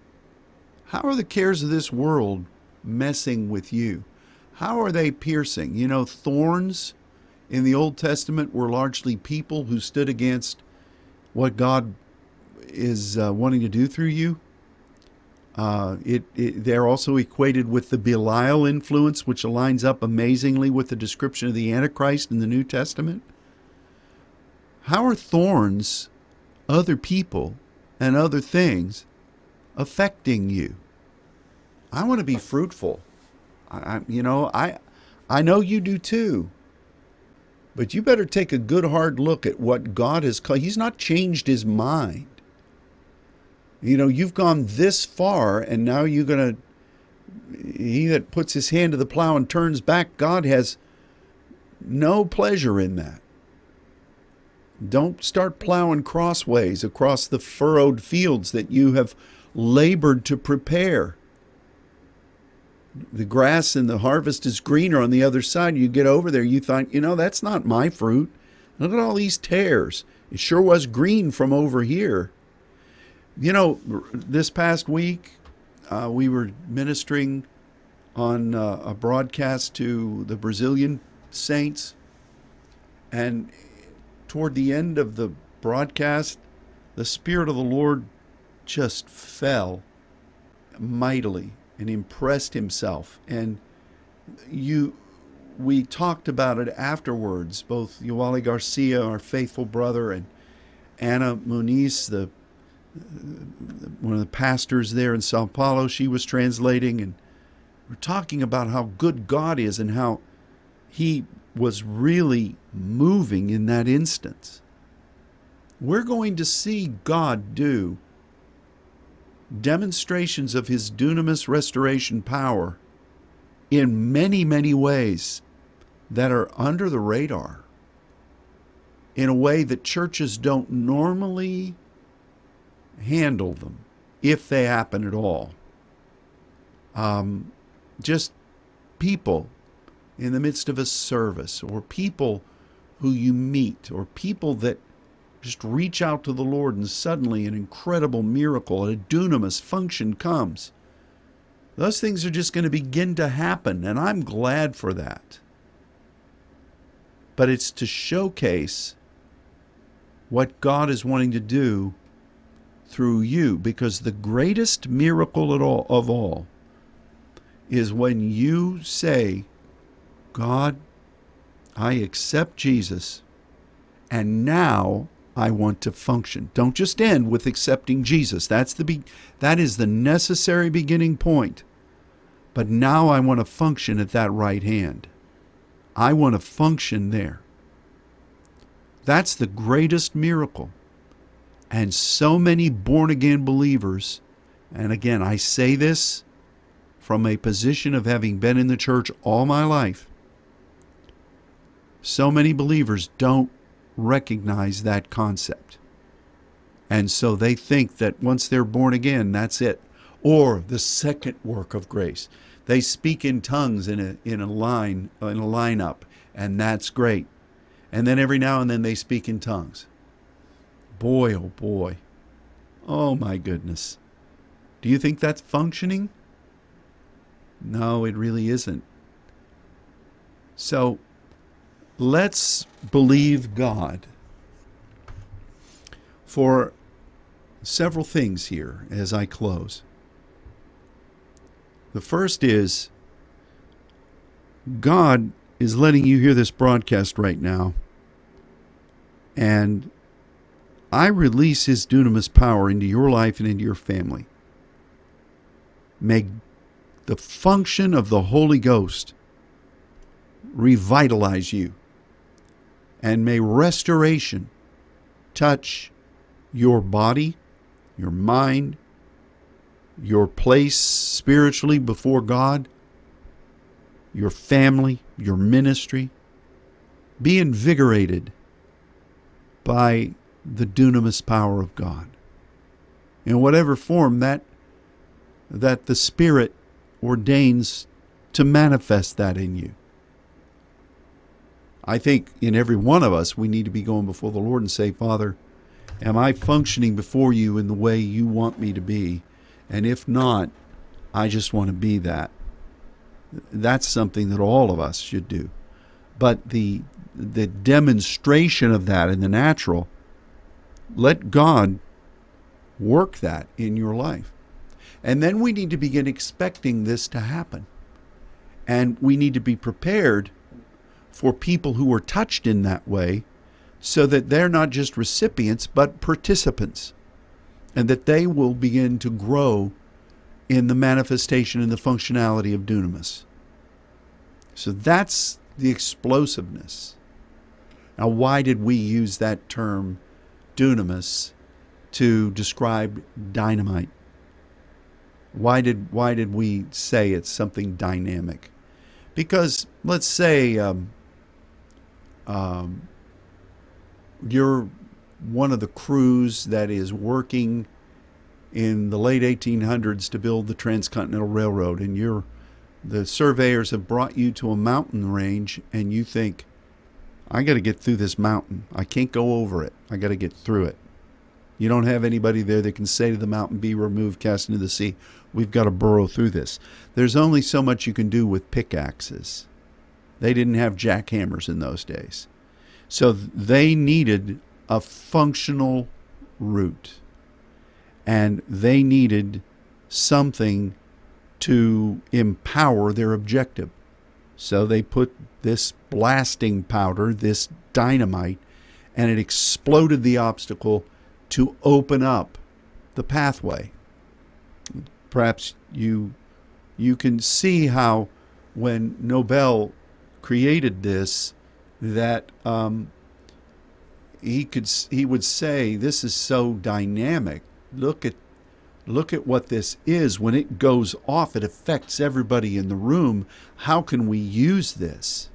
How are the cares of this world messing with you? How are they piercing? You know, thorns in the Old Testament were largely people who stood against what God is uh, wanting to do through you. Uh, it, it, they're also equated with the Belial influence, which aligns up amazingly with the description of the Antichrist in the New Testament. How are thorns, other people, and other things affecting you? I want to be fruitful. I, you know, I, I know you do too. But you better take a good hard look at what God has called. He's not changed his mind. You know, you've gone this far, and now you're going to. He that puts his hand to the plow and turns back, God has no pleasure in that. Don't start plowing crossways across the furrowed fields that you have labored to prepare the grass and the harvest is greener on the other side. You get over there, you think, you know, that's not my fruit. Look at all these tares. It sure was green from over here. You know, this past week, uh, we were ministering on uh, a broadcast to the Brazilian saints. And toward the end of the broadcast, the Spirit of the Lord just fell mightily and impressed himself. And you, we talked about it afterwards. Both Uwali Garcia, our faithful brother, and Anna Muniz, the one of the pastors there in Sao Paulo, she was translating, and we're talking about how good God is and how He was really moving in that instance. We're going to see God do demonstrations of his dunamis restoration power in many, many ways that are under the radar in a way that churches don't normally handle them if they happen at all. Um, just people in the midst of a service, or people who you meet, or people that just reach out to the Lord, and suddenly an incredible miracle, a dunamis function comes. Those things are just going to begin to happen, and I'm glad for that. But it's to showcase what God is wanting to do through you, because the greatest miracle at all, of all is when you say, God, I accept Jesus, and now I want to function. Don't just end with accepting Jesus. That's the be- that is the necessary beginning point. But now I want to function at that right hand. I want to function there. That's the greatest miracle. And so many born again believers, and again, I say this from a position of having been in the church all my life. So many believers don't recognize that concept. And so they think that once they're born again, that's it. Or the second work of grace. They speak in tongues in a, in a line, in a lineup, and that's great. And then every now and then they speak in tongues. Boy, oh boy. Oh my goodness. Do you think that's functioning? No, it really isn't. So let's believe God for several things here as I close. The first is God is letting you hear this broadcast right now, and I release His dunamis power into your life and into your family. May the function of the Holy Ghost revitalize you, and may restoration touch your body, your mind, your place spiritually before God, your family, your ministry. Be invigorated by the dunamis power of God. In whatever form that that the Spirit ordains to manifest that in you. I think in every one of us, we need to be going before the Lord and say, Father, am I functioning before you in the way you want me to be? And if not, I just want to be that. That's something that all of us should do. But the the demonstration of that in the natural, let God work that in your life. And then we need to begin expecting this to happen. And we need to be prepared for people who are touched in that way so that they're not just recipients but participants and that they will begin to grow in the manifestation and the functionality of dunamis. So that's the explosiveness. Now, why did we use that term dunamis to describe dynamite? Why did why did we say it's something dynamic? Because let's say um, um, you're one of the crews that is working in the late 1800s to build the transcontinental railroad and you're the surveyors have brought you to a mountain range and you think i got to get through this mountain. I can't go over it. I got to get through it. You don't have anybody there that can say to the mountain be removed cast into the sea. We've got to burrow through this. There's only so much you can do with pickaxes they didn't have jackhammers in those days. So they needed a functional route. And they needed something to empower their objective. So they put this blasting powder, this dynamite, and it exploded the obstacle to open up the pathway. Perhaps you you can see how when Nobel created this that um, he could he would say this is so dynamic. Look at look at what this is. When it goes off it affects everybody in the room. How can we use this?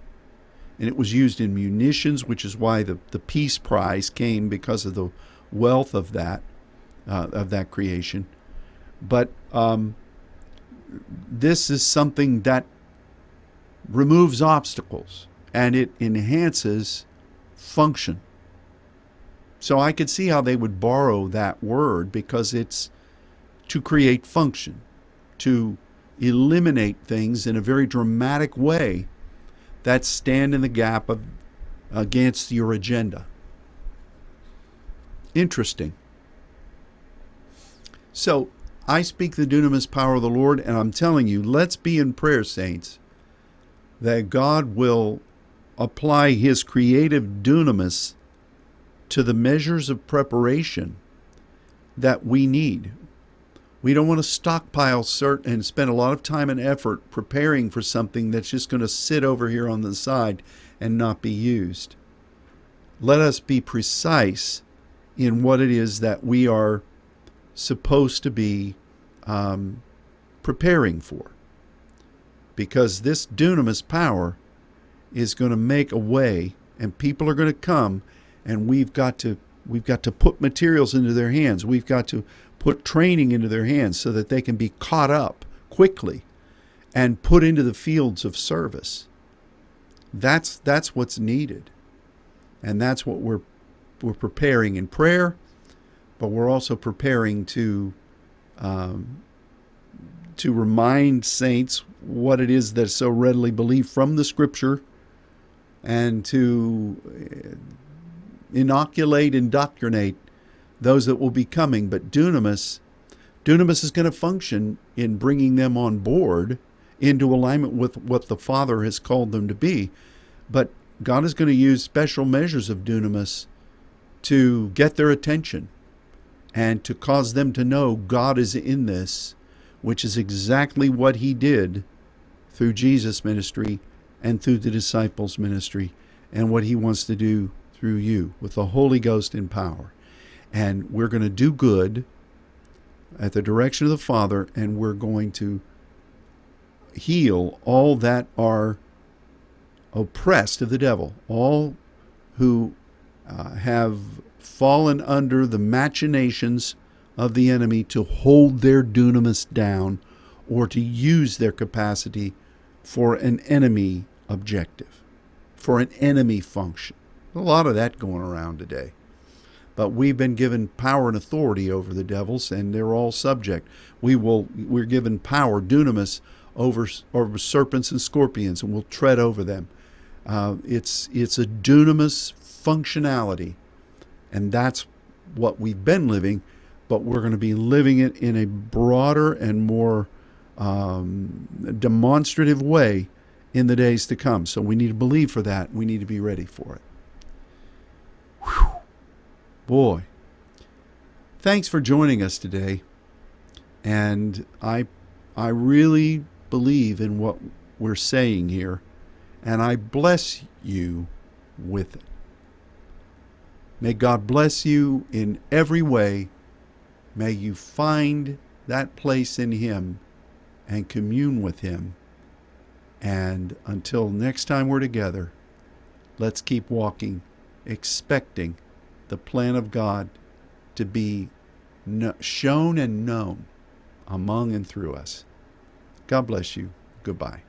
And it was used in munitions which is why the, the peace prize came because of the wealth of that uh, of that creation. But um, this is something that removes obstacles and it enhances function. So I could see how they would borrow that word because it's to create function, to eliminate things in a very dramatic way that stand in the gap of, against your agenda. Interesting. So I speak the dunamis power of the Lord, and I'm telling you, let's be in prayer, saints that God will apply his creative dunamis to the measures of preparation that we need. We don't want to stockpile cert and spend a lot of time and effort preparing for something that's just going to sit over here on the side and not be used. Let us be precise in what it is that we are supposed to be um, preparing for because this dunamis power is going to make a way and people are going to come and we've got to we've got to put materials into their hands. We've got to put training into their hands so that they can be caught up quickly and put into the fields of service. That's that's what's needed. And that's what we're we're preparing in prayer but we're also preparing to um, to remind saints what it is that's so readily believed from the Scripture, and to uh, inoculate, indoctrinate those that will be coming. But dunamis, dunamis is going to function in bringing them on board into alignment with what the Father has called them to be. But God is going to use special measures of dunamis to get their attention and to cause them to know God is in this, which is exactly what He did through Jesus' ministry and through the disciples' ministry, and what He wants to do through you with the Holy Ghost in power. And we're going to do good at the direction of the Father, and we're going to heal all that are oppressed of the devil, all who uh, have fallen under the machinations of the enemy to hold their dunamis down or to use their capacity for an enemy objective, for an enemy function. A lot of that going around today. But we've been given power and authority over the devils, and they're all subject. We will. We're given power, dunamis, over over serpents and scorpions, and we'll tread over them. Uh, it's it's a dunamis functionality, and that's what we've been living. But we're going to be living it in a broader and more um, demonstrative way in the days to come. So we need to believe for that. We need to be ready for it. Whew. Boy, thanks for joining us today. And I, I really believe in what we're saying here, and I bless you with it. May God bless you in every way. May you find that place in Him and commune with Him. And until next time we're together, let's keep walking, expecting the plan of God to be shown and known among and through us. God bless you. Goodbye.